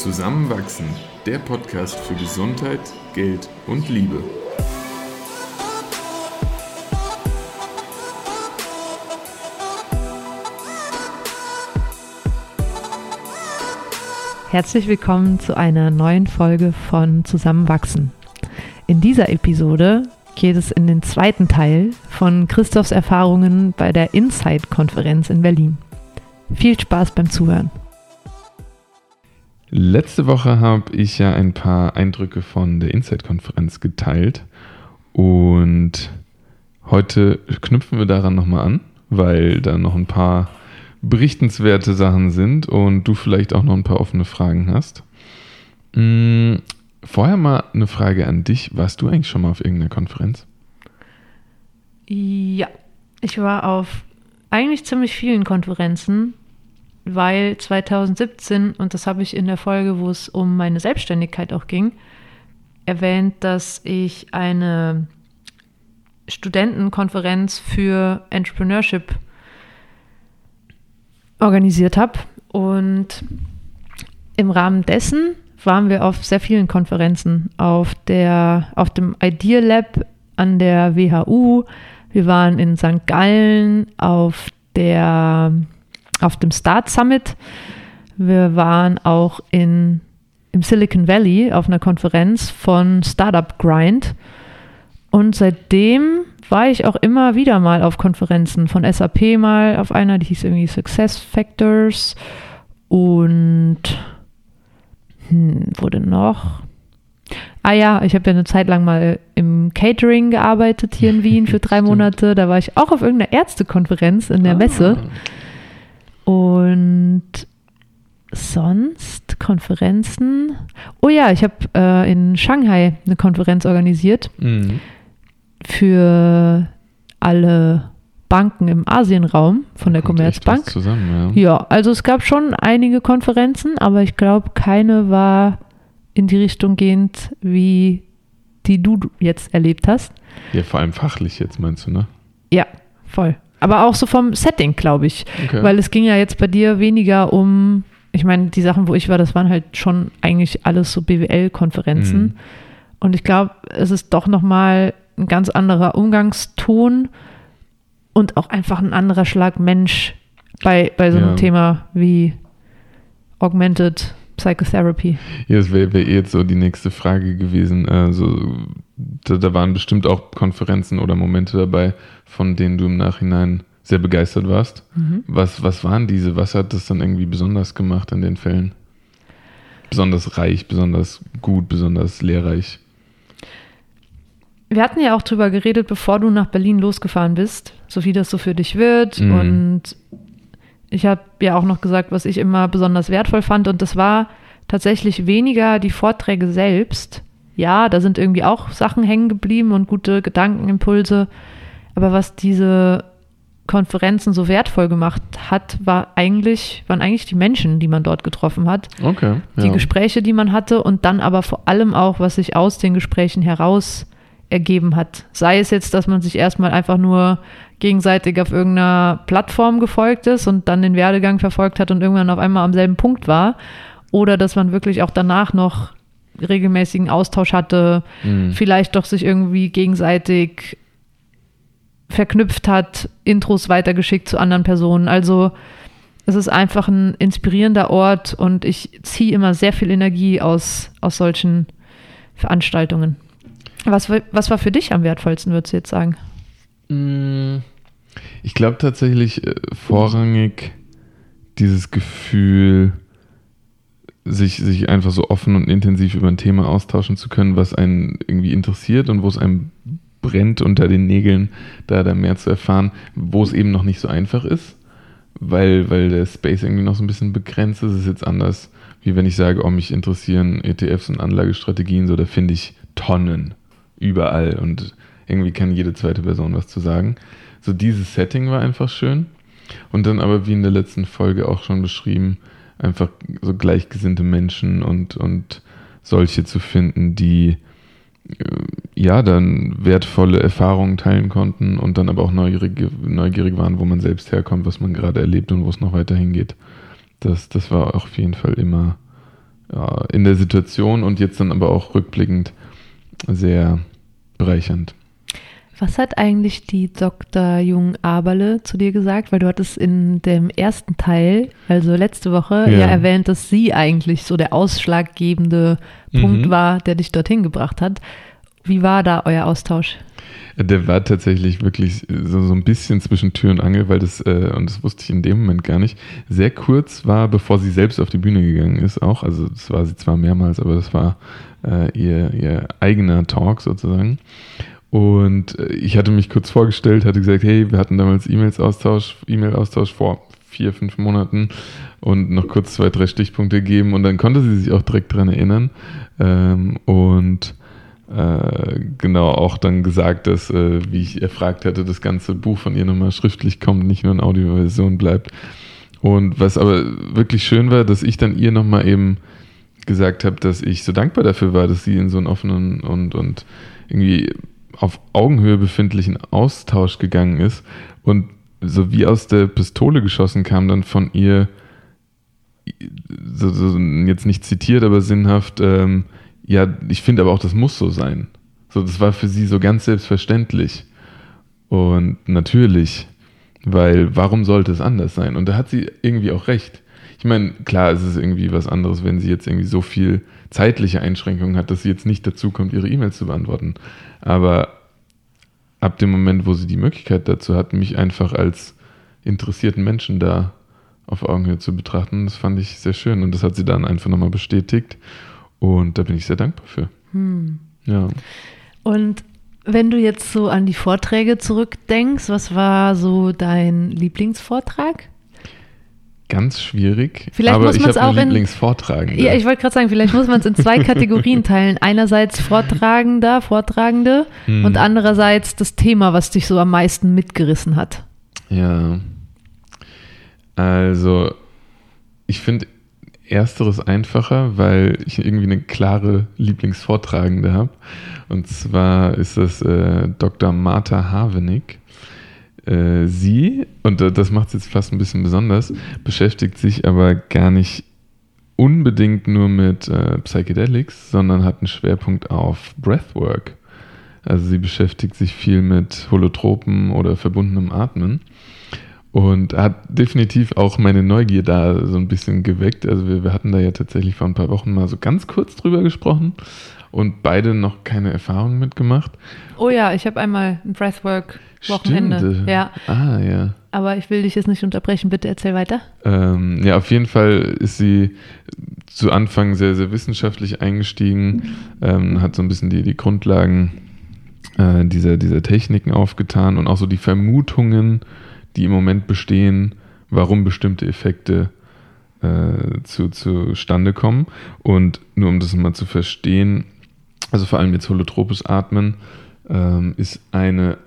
Zusammenwachsen, der Podcast für Gesundheit, Geld und Liebe. Herzlich willkommen zu einer neuen Folge von Zusammenwachsen. In dieser Episode geht es in den zweiten Teil von Christophs Erfahrungen bei der Insight-Konferenz in Berlin. Viel Spaß beim Zuhören. Letzte Woche habe ich ja ein paar Eindrücke von der Insight-Konferenz geteilt und heute knüpfen wir daran nochmal an, weil da noch ein paar berichtenswerte Sachen sind und du vielleicht auch noch ein paar offene Fragen hast. Mm, vorher mal eine Frage an dich. Warst du eigentlich schon mal auf irgendeiner Konferenz? Ja, ich war auf eigentlich ziemlich vielen Konferenzen, weil 2017, und das habe ich in der Folge, wo es um meine Selbstständigkeit auch ging, erwähnt, dass ich eine Studentenkonferenz für Entrepreneurship organisiert habe. Und im Rahmen dessen waren wir auf sehr vielen Konferenzen, auf, der, auf dem Idea Lab an der WHU, wir waren in St. Gallen auf, der, auf dem Start Summit, wir waren auch in, im Silicon Valley auf einer Konferenz von Startup Grind und seitdem war ich auch immer wieder mal auf Konferenzen von SAP mal auf einer, die hieß irgendwie Success Factors und hm, wurde noch. Ah ja, ich habe ja eine Zeit lang mal im Catering gearbeitet hier in Wien für drei Monate. Da war ich auch auf irgendeiner Ärztekonferenz in der ah. Messe. Und sonst Konferenzen. Oh ja, ich habe äh, in Shanghai eine Konferenz organisiert. Mhm für alle Banken im Asienraum von der Commerzbank. Zusammen, ja. ja, also es gab schon einige Konferenzen, aber ich glaube, keine war in die Richtung gehend, wie die du jetzt erlebt hast. Ja, vor allem fachlich jetzt meinst du, ne? Ja, voll. Aber auch so vom Setting, glaube ich. Okay. Weil es ging ja jetzt bei dir weniger um, ich meine, die Sachen, wo ich war, das waren halt schon eigentlich alles so BWL-Konferenzen. Mhm. Und ich glaube, es ist doch nochmal ein ganz anderer Umgangston und auch einfach ein anderer Schlag Mensch bei, bei so einem ja. Thema wie Augmented Psychotherapy. Ja, das wäre wär jetzt so die nächste Frage gewesen. Also, da, da, waren bestimmt auch Konferenzen oder Momente dabei, von denen du im Nachhinein sehr begeistert warst. Mhm. Was, was waren diese? Was hat das dann irgendwie besonders gemacht in den Fällen? Besonders reich, besonders gut, besonders lehrreich? wir hatten ja auch drüber geredet, bevor du nach Berlin losgefahren bist, so wie das so für dich wird. Mhm. Und ich habe ja auch noch gesagt, was ich immer besonders wertvoll fand. Und das war tatsächlich weniger die Vorträge selbst. Ja, da sind irgendwie auch Sachen hängen geblieben und gute Gedankenimpulse. Aber was diese Konferenzen so wertvoll gemacht hat, war eigentlich, waren eigentlich die Menschen, die man dort getroffen hat. Okay. Ja. Die Gespräche, die man hatte und dann aber vor allem auch, was sich aus den Gesprächen heraus ergeben hat. Sei es jetzt, dass man sich erstmal einfach nur gegenseitig auf irgendeiner Plattform gefolgt ist und dann den Werdegang verfolgt hat und irgendwann auf einmal am selben Punkt war. Oder dass man wirklich auch danach noch regelmäßigen Austausch hatte, mhm. vielleicht doch sich irgendwie gegenseitig verknüpft hat, Intros weitergeschickt zu anderen Personen. Also es ist einfach ein inspirierender Ort und ich ziehe immer sehr viel Energie aus, aus solchen Veranstaltungen. Was, was war für dich am wertvollsten, würdest du jetzt sagen? Mm, ich glaube tatsächlich äh, vorrangig dieses Gefühl, sich, sich einfach so offen und intensiv über ein Thema austauschen zu können, was einen irgendwie interessiert und wo es einem brennt unter den Nägeln, da, da mehr zu erfahren, wo es eben noch nicht so einfach ist, weil, weil der Space irgendwie noch so ein bisschen begrenzt ist. Es ist jetzt anders, wie wenn ich sage, oh, mich interessieren ETFs und Anlagestrategien, so da finde ich Tonnen überall und irgendwie kann jede zweite Person was zu sagen. So dieses Setting war einfach schön. Und dann aber, wie in der letzten Folge auch schon beschrieben, einfach so gleichgesinnte Menschen und, und solche zu finden, die äh, ja dann wertvolle Erfahrungen teilen konnten und dann aber auch neugierig, neugierig waren, wo man selbst herkommt, was man gerade erlebt und wo es noch weiter hingeht. Das, das war auf jeden Fall immer ja, in der Situation und jetzt dann aber auch rückblickend sehr bereichernd. Was hat eigentlich die Dr. Jung Aberle zu dir gesagt? Weil du hattest in dem ersten Teil, also letzte Woche, ja, ja erwähnt, dass sie eigentlich so der ausschlaggebende mhm. Punkt war, der dich dorthin gebracht hat. Wie war da euer Austausch? Der war tatsächlich wirklich so, so ein bisschen zwischen Tür und Angel, weil das, äh, und das wusste ich in dem Moment gar nicht, sehr kurz war, bevor sie selbst auf die Bühne gegangen ist auch. Also das war sie zwar mehrmals, aber das war äh, ihr, ihr eigener Talk sozusagen. Und äh, ich hatte mich kurz vorgestellt, hatte gesagt, hey, wir hatten damals E-Mails-Austausch, E-Mail-Austausch vor vier, fünf Monaten und noch kurz zwei, drei Stichpunkte geben und dann konnte sie sich auch direkt daran erinnern. Ähm, und äh, genau auch dann gesagt, dass, äh, wie ich erfragt hatte, das ganze Buch von ihr nochmal schriftlich kommt, nicht nur in Audioversion bleibt. Und was aber wirklich schön war, dass ich dann ihr nochmal eben gesagt habe, dass ich so dankbar dafür war, dass sie in so einen offenen und, und irgendwie auf Augenhöhe befindlichen Austausch gegangen ist und so wie aus der Pistole geschossen kam dann von ihr, so, so jetzt nicht zitiert, aber sinnhaft, ähm, ja, ich finde aber auch, das muss so sein. So, das war für sie so ganz selbstverständlich. Und natürlich, weil warum sollte es anders sein? Und da hat sie irgendwie auch recht. Ich meine, klar, es ist irgendwie was anderes, wenn sie jetzt irgendwie so viel zeitliche Einschränkungen hat, dass sie jetzt nicht dazu kommt, ihre E-Mails zu beantworten. Aber ab dem Moment, wo sie die Möglichkeit dazu hat, mich einfach als interessierten Menschen da auf Augenhöhe zu betrachten, das fand ich sehr schön. Und das hat sie dann einfach nochmal bestätigt. Und da bin ich sehr dankbar für. Hm. Ja. Und wenn du jetzt so an die Vorträge zurückdenkst, was war so dein Lieblingsvortrag? Ganz schwierig. Vielleicht aber muss man es auch in Lieblingsvortragende. Ja, ich wollte gerade sagen, vielleicht muss man es in zwei Kategorien teilen. Einerseits Vortragender, Vortragende hm. und andererseits das Thema, was dich so am meisten mitgerissen hat. Ja. Also, ich finde Ersteres einfacher, weil ich irgendwie eine klare Lieblingsvortragende habe. Und zwar ist das äh, Dr. Martha Havenick. Äh, sie, und äh, das macht es jetzt fast ein bisschen besonders, beschäftigt sich aber gar nicht unbedingt nur mit äh, Psychedelics, sondern hat einen Schwerpunkt auf Breathwork. Also sie beschäftigt sich viel mit Holotropen oder verbundenem Atmen. Und hat definitiv auch meine Neugier da so ein bisschen geweckt. Also wir, wir, hatten da ja tatsächlich vor ein paar Wochen mal so ganz kurz drüber gesprochen und beide noch keine Erfahrungen mitgemacht. Oh ja, ich habe einmal ein Breathwork-Wochenende. Ja. Ah, ja. Aber ich will dich jetzt nicht unterbrechen, bitte erzähl weiter. Ähm, ja, auf jeden Fall ist sie zu Anfang sehr, sehr wissenschaftlich eingestiegen, ähm, hat so ein bisschen die, die Grundlagen äh, dieser, dieser Techniken aufgetan und auch so die Vermutungen, die im Moment bestehen, warum bestimmte Effekte äh, zu, zustande kommen. Und nur um das mal zu verstehen, also vor allem jetzt holotropes Atmen, ähm, ist eine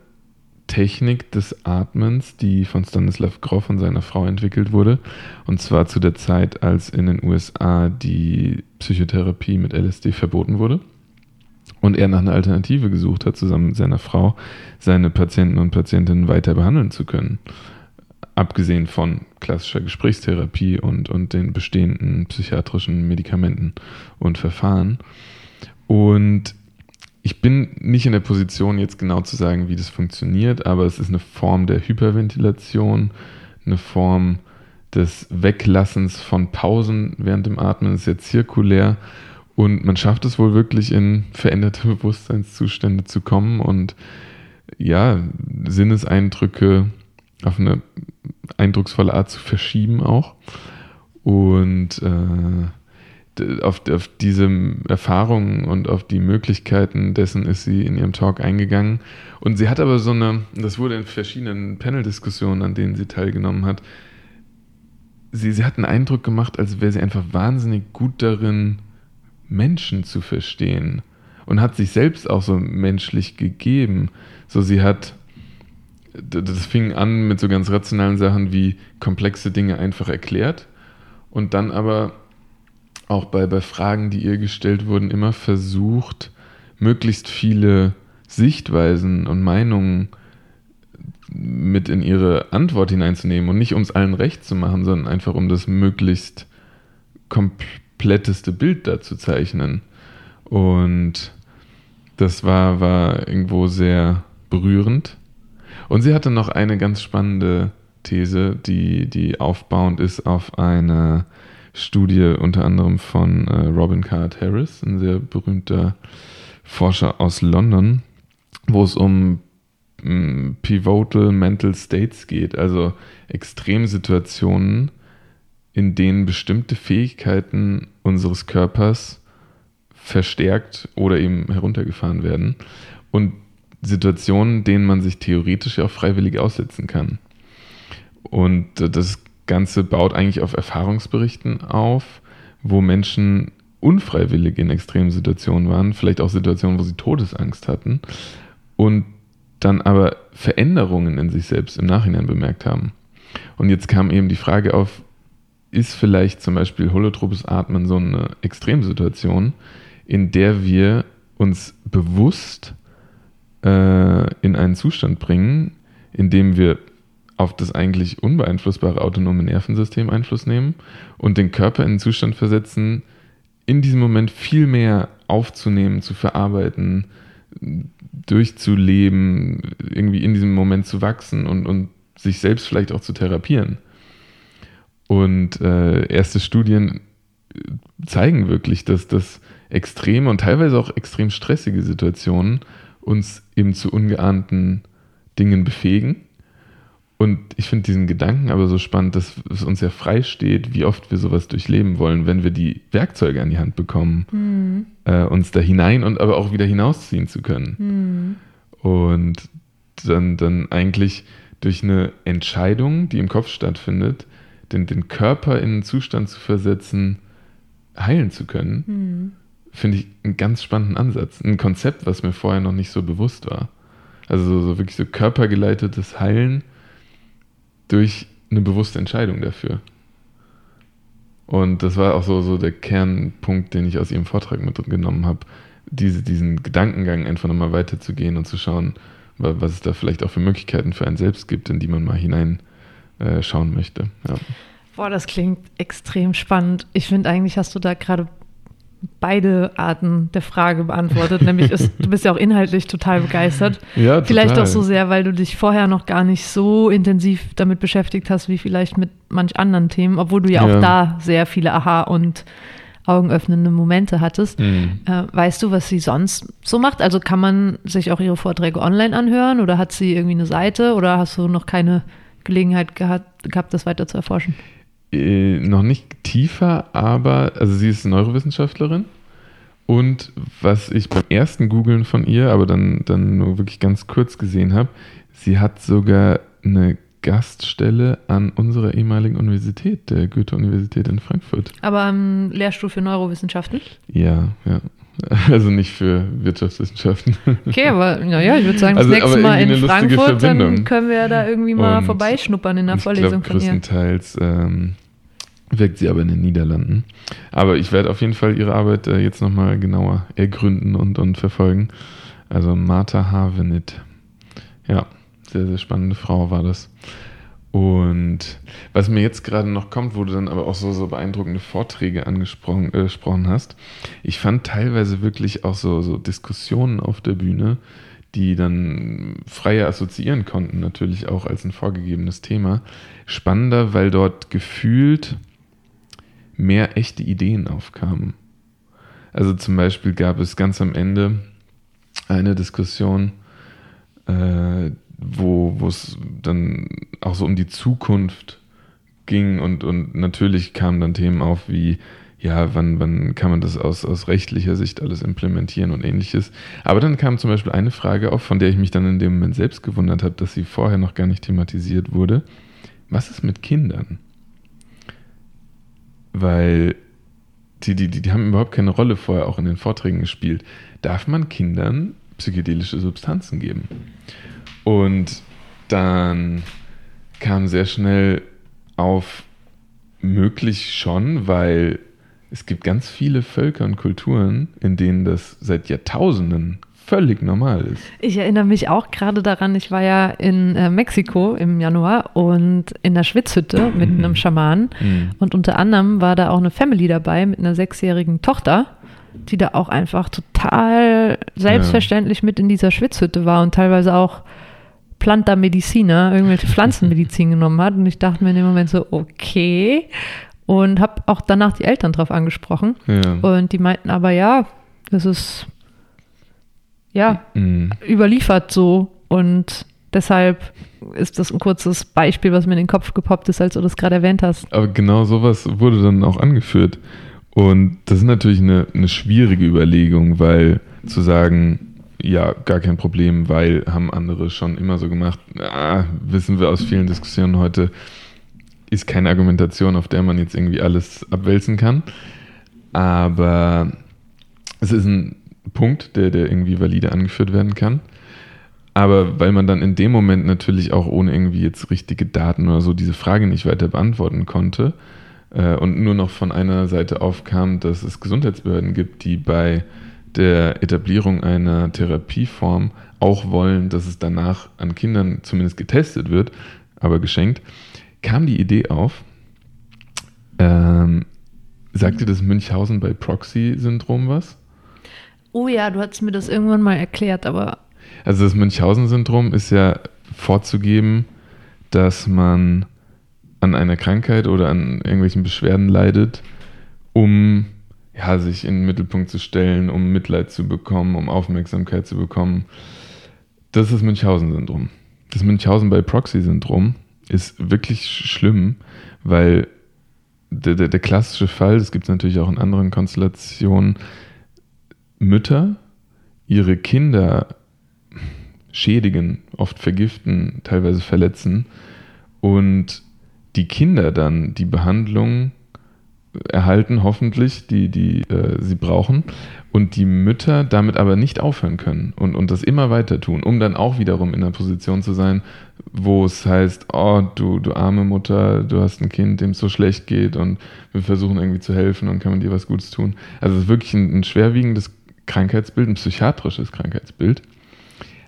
Technik des Atmens, die von Stanislav Grof und seiner Frau entwickelt wurde. Und zwar zu der Zeit, als in den USA die Psychotherapie mit LSD verboten wurde. Und er nach einer Alternative gesucht hat, zusammen mit seiner Frau, seine Patienten und Patientinnen weiter behandeln zu können. Abgesehen von klassischer Gesprächstherapie und, und den bestehenden psychiatrischen Medikamenten und Verfahren. Und ich bin nicht in der Position, jetzt genau zu sagen, wie das funktioniert, aber es ist eine Form der Hyperventilation, eine Form des Weglassens von Pausen während dem Atmen, ist sehr zirkulär und man schafft es wohl wirklich in veränderte Bewusstseinszustände zu kommen und ja, Sinneseindrücke auf eine eindrucksvolle Art zu verschieben auch. Und äh, auf, auf diese Erfahrungen und auf die Möglichkeiten dessen ist sie in ihrem Talk eingegangen. Und sie hat aber so eine, das wurde in verschiedenen Panel-Diskussionen, an denen sie teilgenommen hat, sie, sie hat einen Eindruck gemacht, als wäre sie einfach wahnsinnig gut darin, Menschen zu verstehen und hat sich selbst auch so menschlich gegeben. So, sie hat, das fing an mit so ganz rationalen Sachen wie komplexe Dinge einfach erklärt und dann aber auch bei, bei Fragen, die ihr gestellt wurden, immer versucht, möglichst viele Sichtweisen und Meinungen mit in ihre Antwort hineinzunehmen und nicht um es allen recht zu machen, sondern einfach um das möglichst komplett kompletteste Bild dazu zeichnen. Und das war, war irgendwo sehr berührend. Und sie hatte noch eine ganz spannende These, die, die aufbauend ist auf eine Studie unter anderem von äh, Robin Card Harris, ein sehr berühmter Forscher aus London, wo es um mm, Pivotal Mental States geht, also Extremsituationen, in denen bestimmte Fähigkeiten unseres Körpers verstärkt oder eben heruntergefahren werden und Situationen, denen man sich theoretisch auch freiwillig aussetzen kann. Und das Ganze baut eigentlich auf Erfahrungsberichten auf, wo Menschen unfreiwillig in extremen Situationen waren, vielleicht auch Situationen, wo sie Todesangst hatten und dann aber Veränderungen in sich selbst im Nachhinein bemerkt haben. Und jetzt kam eben die Frage auf, ist vielleicht zum Beispiel holotropes Atmen so eine Extremsituation, in der wir uns bewusst äh, in einen Zustand bringen, in dem wir auf das eigentlich unbeeinflussbare autonome Nervensystem Einfluss nehmen und den Körper in einen Zustand versetzen, in diesem Moment viel mehr aufzunehmen, zu verarbeiten, durchzuleben, irgendwie in diesem Moment zu wachsen und, und sich selbst vielleicht auch zu therapieren. Und äh, erste Studien zeigen wirklich, dass das extreme und teilweise auch extrem stressige Situationen uns eben zu ungeahnten Dingen befähigen. Und ich finde diesen Gedanken aber so spannend, dass es uns ja frei steht, wie oft wir sowas durchleben wollen, wenn wir die Werkzeuge an die Hand bekommen, mhm. äh, uns da hinein und aber auch wieder hinausziehen zu können. Mhm. Und dann, dann eigentlich durch eine Entscheidung, die im Kopf stattfindet, den, den Körper in einen Zustand zu versetzen, heilen zu können, mhm. finde ich einen ganz spannenden Ansatz. Ein Konzept, was mir vorher noch nicht so bewusst war. Also so, so wirklich so körpergeleitetes Heilen durch eine bewusste Entscheidung dafür. Und das war auch so, so der Kernpunkt, den ich aus ihrem Vortrag mitgenommen habe, diese, diesen Gedankengang einfach nochmal weiterzugehen und zu schauen, was es da vielleicht auch für Möglichkeiten für einen selbst gibt, in die man mal hinein äh, schauen möchte. Ja. Boah, das klingt extrem spannend. Ich finde eigentlich hast du da gerade beide Arten der Frage beantwortet. Nämlich, ist, du bist ja auch inhaltlich total begeistert. Ja, total. Vielleicht auch so sehr, weil du dich vorher noch gar nicht so intensiv damit beschäftigt hast, wie vielleicht mit manch anderen Themen, obwohl du ja, ja. auch da sehr viele Aha- und augenöffnende Momente hattest. Mhm. Äh, weißt du, was sie sonst so macht? Also kann man sich auch ihre Vorträge online anhören oder hat sie irgendwie eine Seite oder hast du noch keine Gelegenheit gehabt, gehabt das weiter zu erforschen? Äh, noch nicht tiefer, aber also sie ist Neurowissenschaftlerin. Und was ich beim ersten Googlen von ihr, aber dann, dann nur wirklich ganz kurz gesehen habe, sie hat sogar eine Gaststelle an unserer ehemaligen Universität, der Goethe-Universität in Frankfurt. Aber am Lehrstuhl für Neurowissenschaften? Ja, ja. Also nicht für Wirtschaftswissenschaften. Okay, aber naja, ich würde sagen, das also, nächste Mal in Frankfurt, dann können wir ja da irgendwie mal Und vorbeischnuppern in der Vorlesung glaub, von ihr. Größtenteils ähm, wirkt sie aber in den Niederlanden. Aber ich werde auf jeden Fall ihre Arbeit äh, jetzt nochmal genauer ergründen und, und verfolgen. Also Martha Havenit. Ja, sehr, sehr spannende Frau war das. Und was mir jetzt gerade noch kommt, wo du dann aber auch so, so beeindruckende Vorträge angesprochen äh, hast, ich fand teilweise wirklich auch so, so Diskussionen auf der Bühne, die dann freier assoziieren konnten, natürlich auch als ein vorgegebenes Thema, spannender, weil dort gefühlt mehr echte Ideen aufkamen. Also zum Beispiel gab es ganz am Ende eine Diskussion, äh, wo es dann auch so um die Zukunft ging und, und natürlich kamen dann Themen auf wie, ja, wann, wann kann man das aus, aus rechtlicher Sicht alles implementieren und ähnliches. Aber dann kam zum Beispiel eine Frage auf, von der ich mich dann in dem Moment selbst gewundert habe, dass sie vorher noch gar nicht thematisiert wurde. Was ist mit Kindern? Weil die, die, die haben überhaupt keine Rolle vorher auch in den Vorträgen gespielt. Darf man Kindern psychedelische Substanzen geben? Und dann kam sehr schnell auf möglich schon, weil es gibt ganz viele Völker und Kulturen, in denen das seit Jahrtausenden völlig normal ist. Ich erinnere mich auch gerade daran, ich war ja in äh, Mexiko im Januar und in der Schwitzhütte mit mhm. einem Schaman. Mhm. Und unter anderem war da auch eine Family dabei mit einer sechsjährigen Tochter, die da auch einfach total selbstverständlich ja. mit in dieser Schwitzhütte war und teilweise auch Planta Medicina, irgendwelche Pflanzenmedizin genommen hat. Und ich dachte mir in dem Moment so, okay. Und habe auch danach die Eltern drauf angesprochen. Ja. Und die meinten aber, ja, das ist ja mhm. überliefert so. Und deshalb ist das ein kurzes Beispiel, was mir in den Kopf gepoppt ist, als du das gerade erwähnt hast. Aber genau sowas wurde dann auch angeführt. Und das ist natürlich eine, eine schwierige Überlegung, weil zu sagen, ja, gar kein Problem, weil haben andere schon immer so gemacht. Ah, wissen wir aus vielen Diskussionen heute, ist keine Argumentation, auf der man jetzt irgendwie alles abwälzen kann. Aber es ist ein Punkt, der, der irgendwie valide angeführt werden kann. Aber weil man dann in dem Moment natürlich auch ohne irgendwie jetzt richtige Daten oder so diese Frage nicht weiter beantworten konnte und nur noch von einer Seite aufkam, dass es Gesundheitsbehörden gibt, die bei der Etablierung einer Therapieform auch wollen, dass es danach an Kindern zumindest getestet wird, aber geschenkt, kam die Idee auf, ähm, sagt dir das Münchhausen bei Proxy-Syndrom was? Oh ja, du hast mir das irgendwann mal erklärt, aber. Also das Münchhausen-Syndrom ist ja vorzugeben, dass man an einer Krankheit oder an irgendwelchen Beschwerden leidet, um ja, sich in den Mittelpunkt zu stellen, um Mitleid zu bekommen, um Aufmerksamkeit zu bekommen. Das ist Münchhausen-Syndrom. Das Münchhausen bei Proxy-Syndrom ist wirklich schlimm, weil der, der, der klassische Fall, das gibt es natürlich auch in anderen Konstellationen, Mütter ihre Kinder schädigen, oft vergiften, teilweise verletzen und die Kinder dann die Behandlung erhalten, hoffentlich, die, die äh, sie brauchen. Und die Mütter damit aber nicht aufhören können und, und das immer weiter tun, um dann auch wiederum in einer Position zu sein, wo es heißt, oh, du, du arme Mutter, du hast ein Kind, dem es so schlecht geht und wir versuchen irgendwie zu helfen und kann man dir was Gutes tun. Also es ist wirklich ein, ein schwerwiegendes Krankheitsbild, ein psychiatrisches Krankheitsbild.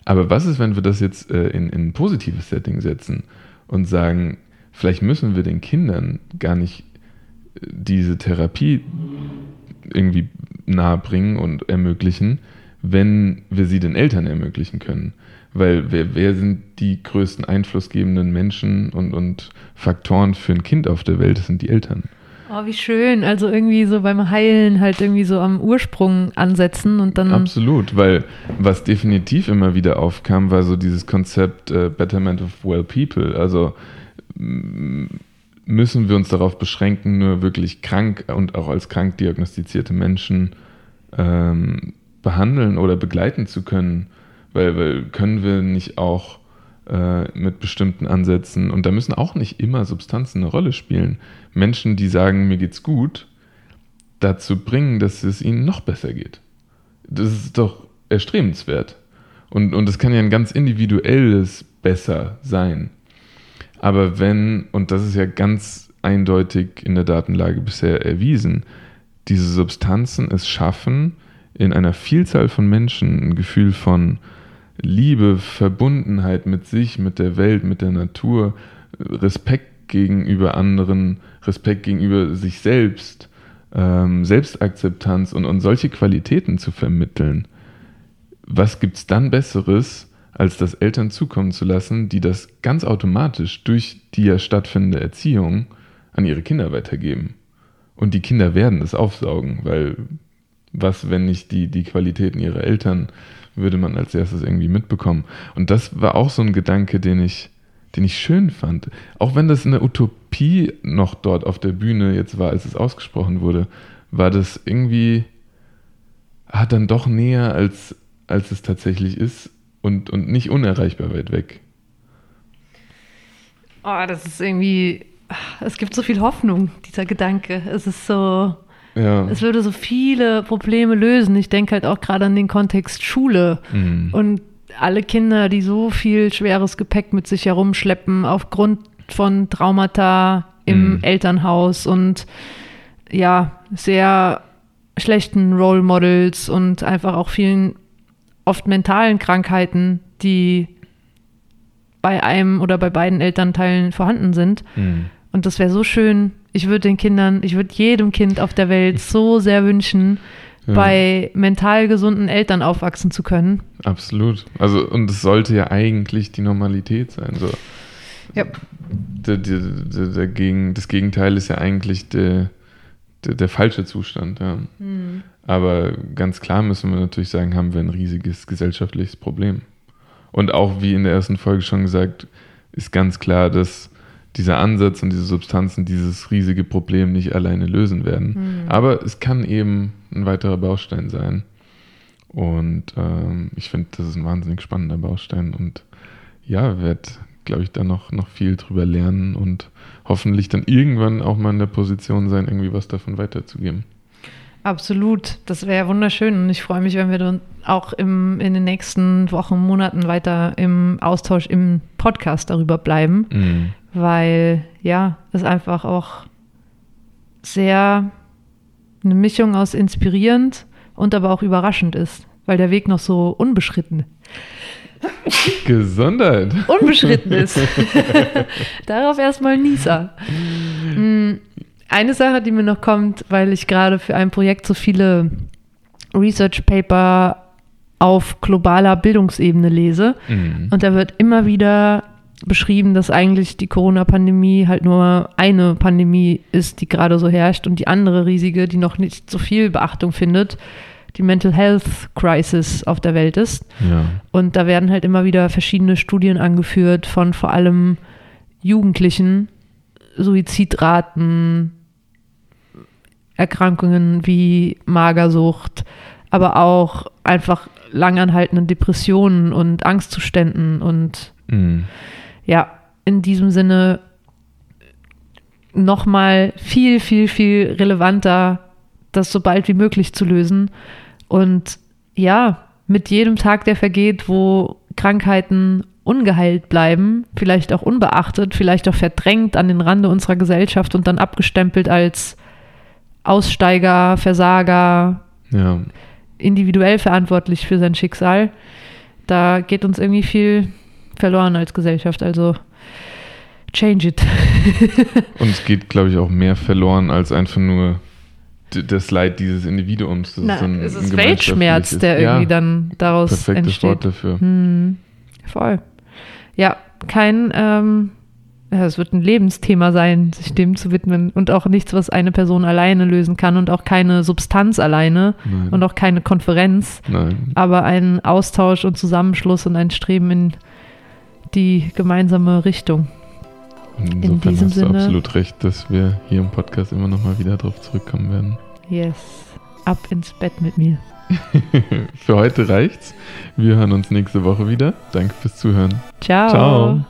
Aber was ist, wenn wir das jetzt äh, in, in ein positives Setting setzen und sagen, vielleicht müssen wir den Kindern gar nicht diese Therapie irgendwie nahebringen und ermöglichen, wenn wir sie den Eltern ermöglichen können. Weil wer, wer sind die größten einflussgebenden Menschen und, und Faktoren für ein Kind auf der Welt? Das sind die Eltern. Oh, wie schön. Also irgendwie so beim Heilen halt irgendwie so am Ursprung ansetzen und dann. Absolut, weil was definitiv immer wieder aufkam, war so dieses Konzept äh, Betterment of Well People. Also müssen wir uns darauf beschränken, nur wirklich krank und auch als krank diagnostizierte Menschen ähm, behandeln oder begleiten zu können. Weil, weil können wir nicht auch äh, mit bestimmten Ansätzen, und da müssen auch nicht immer Substanzen eine Rolle spielen, Menschen, die sagen, mir geht's gut, dazu bringen, dass es ihnen noch besser geht. Das ist doch erstrebenswert. Und, und das kann ja ein ganz individuelles Besser sein. Aber wenn, und das ist ja ganz eindeutig in der Datenlage bisher erwiesen, diese Substanzen es schaffen, in einer Vielzahl von Menschen ein Gefühl von Liebe, Verbundenheit mit sich, mit der Welt, mit der Natur, Respekt gegenüber anderen, Respekt gegenüber sich selbst, ähm, Selbstakzeptanz und, und solche Qualitäten zu vermitteln. Was gibt es dann Besseres, als das Eltern zukommen zu lassen, die das ganz automatisch durch die ja stattfindende Erziehung an ihre Kinder weitergeben. Und die Kinder werden es aufsaugen, weil was, wenn nicht die, die Qualitäten ihrer Eltern, würde man als erstes irgendwie mitbekommen. Und das war auch so ein Gedanke, den ich, den ich schön fand. Auch wenn das eine Utopie noch dort auf der Bühne jetzt war, als es ausgesprochen wurde, war das irgendwie, hat dann doch näher als, als es tatsächlich ist und, und nicht unerreichbar weit weg. Oh, das ist irgendwie, es gibt so viel Hoffnung, dieser Gedanke. Es ist so, ja. es würde so viele Probleme lösen. Ich denke halt auch gerade an den Kontext Schule mhm. und alle Kinder, die so viel schweres Gepäck mit sich herumschleppen aufgrund von Traumata im mhm. Elternhaus und ja, sehr schlechten Role Models und einfach auch vielen oft mentalen Krankheiten, die bei einem oder bei beiden Elternteilen vorhanden sind. Mhm. Und das wäre so schön. Ich würde den Kindern, ich würde jedem Kind auf der Welt so sehr wünschen, Ja. bei mental gesunden Eltern aufwachsen zu können. Absolut. Also, und es sollte ja eigentlich die Normalität sein. So. Ja. Der, der, der, der Gegen, das Gegenteil ist ja eigentlich der, der, der falsche Zustand. Ja. Aber ganz klar müssen wir natürlich sagen, haben wir ein riesiges gesellschaftliches Problem. Und auch wie in der ersten Folge schon gesagt, ist ganz klar, dass dieser Ansatz und diese Substanzen dieses riesige Problem nicht alleine lösen werden. Aber es kann eben ein weiterer Baustein sein. Und ähm, ich finde, das ist ein wahnsinnig spannender Baustein und ja, werde, glaube ich, da noch, noch viel drüber lernen und hoffentlich dann irgendwann auch mal in der Position sein, irgendwie was davon weiterzugeben. Absolut, das wäre wunderschön und ich freue mich, wenn wir dann auch im, in den nächsten Wochen, Monaten weiter im Austausch im Podcast darüber bleiben, Mhm. weil ja, es einfach auch sehr eine Mischung aus inspirierend und aber auch überraschend ist, weil der Weg noch so unbeschritten, Gesundheit. unbeschritten ist. Darauf erstmal Nisa. Eine Sache, die mir noch kommt, weil ich gerade für ein Projekt so viele Research Paper auf globaler Bildungsebene lese. Mhm. Und da wird immer wieder beschrieben, dass eigentlich die Corona-Pandemie halt nur eine Pandemie ist, die gerade so herrscht und die andere riesige, die noch nicht so viel Beachtung findet, die Mental Health Crisis auf der Welt ist. Ja. Und da werden halt immer wieder verschiedene Studien angeführt von vor allem Jugendlichen, Suizidraten, Erkrankungen wie Magersucht, aber auch einfach langanhaltende Depressionen und Angstzuständen und Mhm. ja, in diesem Sinne nochmal viel, viel, viel relevanter, das so bald wie möglich zu lösen. Und ja, mit jedem Tag, der vergeht, wo Krankheiten ungeheilt bleiben, vielleicht auch unbeachtet, vielleicht auch verdrängt an den Rande unserer Gesellschaft und dann abgestempelt als Aussteiger, Versager, Ja. individuell verantwortlich für sein Schicksal. Da geht uns irgendwie viel verloren als Gesellschaft. Also change it. Und es geht, glaube ich, auch mehr verloren als einfach nur das Leid dieses Individuums. Das Na, so ein- es ein ist Weltschmerz, der irgendwie ja, dann daraus perfektes entsteht. Wort dafür. Hm, voll. Ja, kein, ähm, ja, es wird ein Lebensthema sein, sich dem zu widmen und auch nichts, was eine Person alleine lösen kann und auch keine Substanz alleine Nein. und auch keine Konferenz, Nein. aber ein Austausch und Zusammenschluss und ein Streben in die gemeinsame Richtung. Insofern diesem hast du Sinne- absolut recht, dass wir hier im Podcast immer noch mal wieder drauf zurückkommen werden. Yes. Ab ins Bett mit mir. Für heute reicht's. Wir hören uns nächste Woche wieder. Danke fürs Zuhören. Ciao. Ciao.